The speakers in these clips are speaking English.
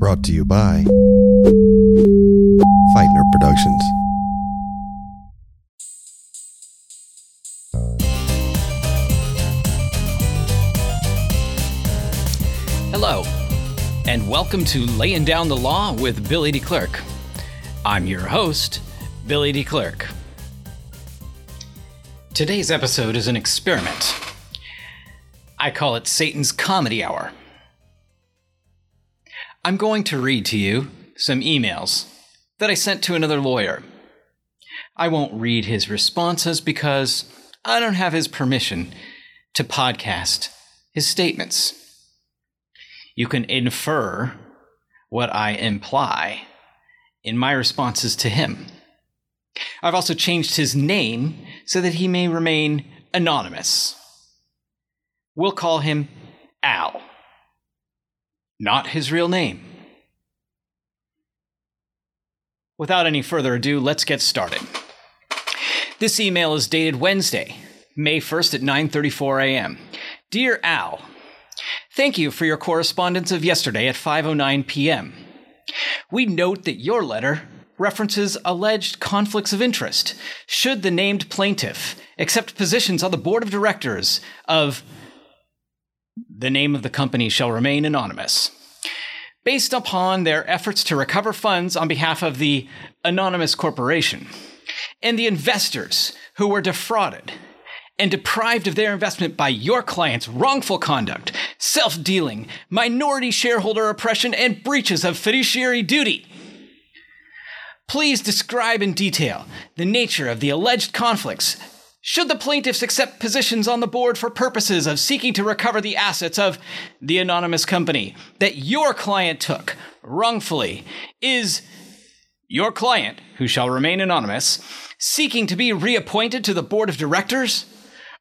Brought to you by Feitner Productions. Hello, and welcome to Laying Down the Law with Billy DeClerc. I'm your host, Billy DeClerc. Today's episode is an experiment. I call it Satan's Comedy Hour. I'm going to read to you some emails that I sent to another lawyer. I won't read his responses because I don't have his permission to podcast his statements. You can infer what I imply in my responses to him. I've also changed his name so that he may remain anonymous. We'll call him Al not his real name. Without any further ado, let's get started. This email is dated Wednesday, May 1st at 9:34 a.m. Dear Al, thank you for your correspondence of yesterday at 5:09 p.m. We note that your letter references alleged conflicts of interest should the named plaintiff accept positions on the board of directors of the name of the company shall remain anonymous. Based upon their efforts to recover funds on behalf of the anonymous corporation and the investors who were defrauded and deprived of their investment by your client's wrongful conduct, self dealing, minority shareholder oppression, and breaches of fiduciary duty. Please describe in detail the nature of the alleged conflicts should the plaintiffs accept positions on the board for purposes of seeking to recover the assets of the anonymous company that your client took wrongfully, is your client, who shall remain anonymous, seeking to be reappointed to the board of directors?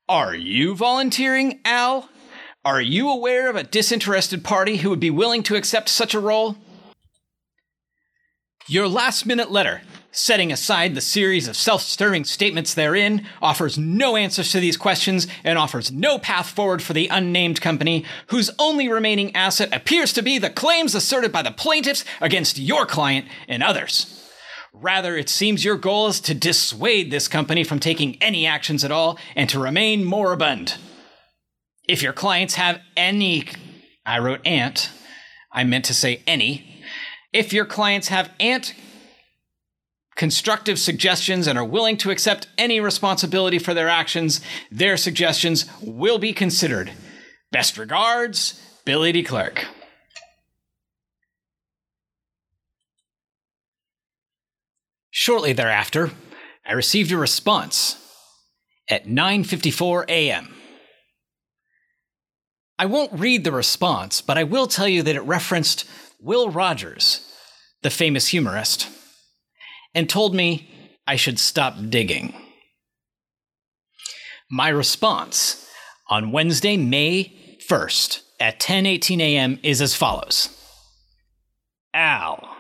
Are you volunteering, Al? Are you aware of a disinterested party who would be willing to accept such a role? Your last minute letter setting aside the series of self stirring statements therein, offers no answers to these questions and offers no path forward for the unnamed company, whose only remaining asset appears to be the claims asserted by the plaintiffs against your client and others. Rather, it seems your goal is to dissuade this company from taking any actions at all and to remain moribund. If your clients have any, I wrote ant, I meant to say any. If your clients have ant constructive suggestions and are willing to accept any responsibility for their actions, their suggestions will be considered. Best regards, Billy DeClerc. Shortly thereafter, I received a response at 9:54 a.m. I won't read the response, but I will tell you that it referenced Will Rogers, the famous humorist and told me I should stop digging. My response on Wednesday, May 1st at 10:18 a.m. is as follows. Al.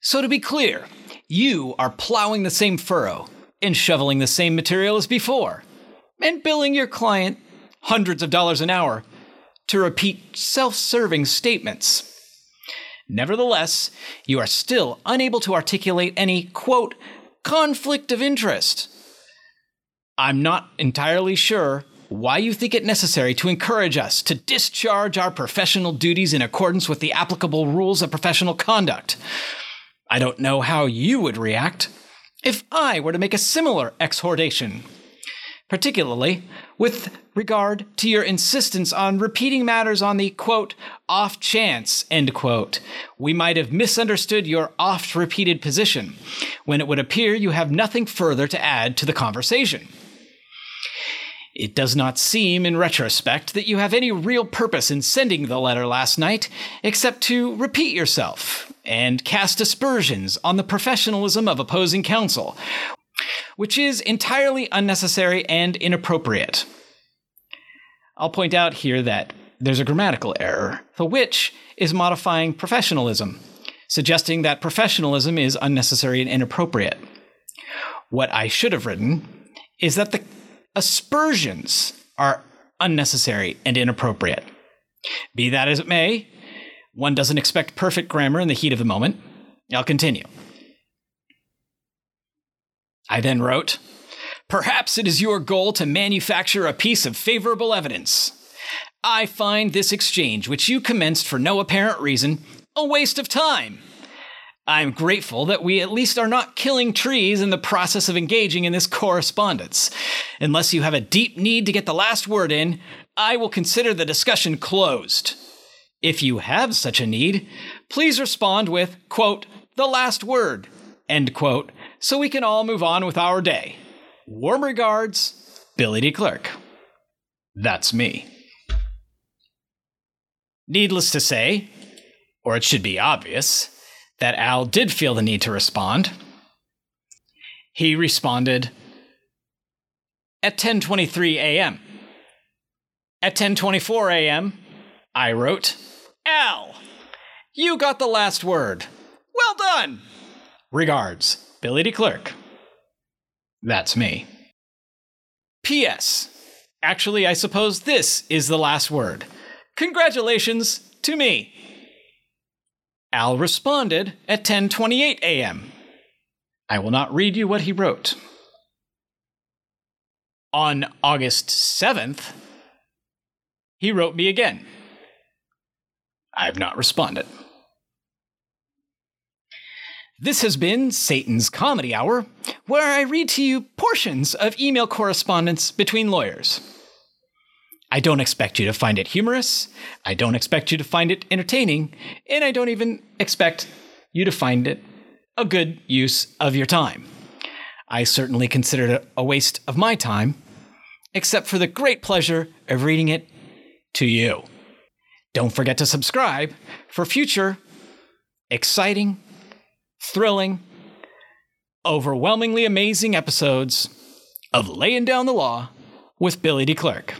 So to be clear, you are plowing the same furrow and shoveling the same material as before and billing your client hundreds of dollars an hour to repeat self-serving statements. Nevertheless, you are still unable to articulate any, quote, conflict of interest. I'm not entirely sure why you think it necessary to encourage us to discharge our professional duties in accordance with the applicable rules of professional conduct. I don't know how you would react if I were to make a similar exhortation particularly with regard to your insistence on repeating matters on the quote, off chance, end quote. We might have misunderstood your oft repeated position, when it would appear you have nothing further to add to the conversation. It does not seem, in retrospect, that you have any real purpose in sending the letter last night, except to repeat yourself and cast aspersions on the professionalism of opposing counsel, which is entirely unnecessary and inappropriate. I'll point out here that there's a grammatical error, the which is modifying professionalism, suggesting that professionalism is unnecessary and inappropriate. What I should have written is that the aspersions are unnecessary and inappropriate. Be that as it may, One doesn't expect perfect grammar in the heat of the moment. I'll continue. I then wrote, Perhaps it is your goal to manufacture a piece of favorable evidence. I find this exchange, which you commenced for no apparent reason, a waste of time. I'm grateful that we at least are not killing trees in the process of engaging in this correspondence. Unless you have a deep need to get the last word in, I will consider the discussion closed. If you have such a need, please respond with, quote, the last word, end quote, so we can all move on with our day. Warm regards, Billy D. Clerk. That's me. Needless to say, or it should be obvious, that Al did feel the need to respond. He responded at 10:23 a.m. At 10:24 a.m., I wrote, "Al, you got the last word. Well done. Regards, Billy D. Clerk." That's me. P.S. Actually, I suppose this is the last word. Congratulations to me. Al responded at 10:28 a.m. I will not read you what he wrote. On August 7th, he wrote me again. I have not responded. This has been Satan's Comedy Hour, where I read to you portions of email correspondence between lawyers. I don't expect you to find it humorous, I don't expect you to find it entertaining, and I don't even expect you to find it a good use of your time. I certainly considered it a waste of my time, except for the great pleasure of reading it to you. Don't forget to subscribe for future exciting, thrilling, overwhelmingly amazing episodes of Laying Down the Law with Billy D. Clerk.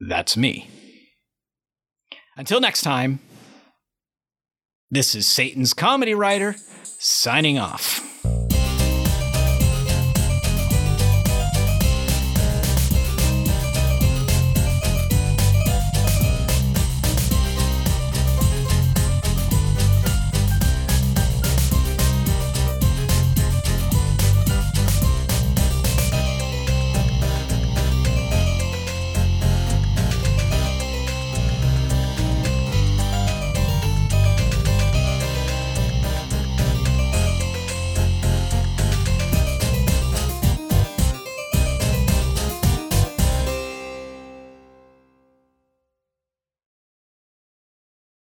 That's me. Until next time, this is Satan's comedy writer signing off.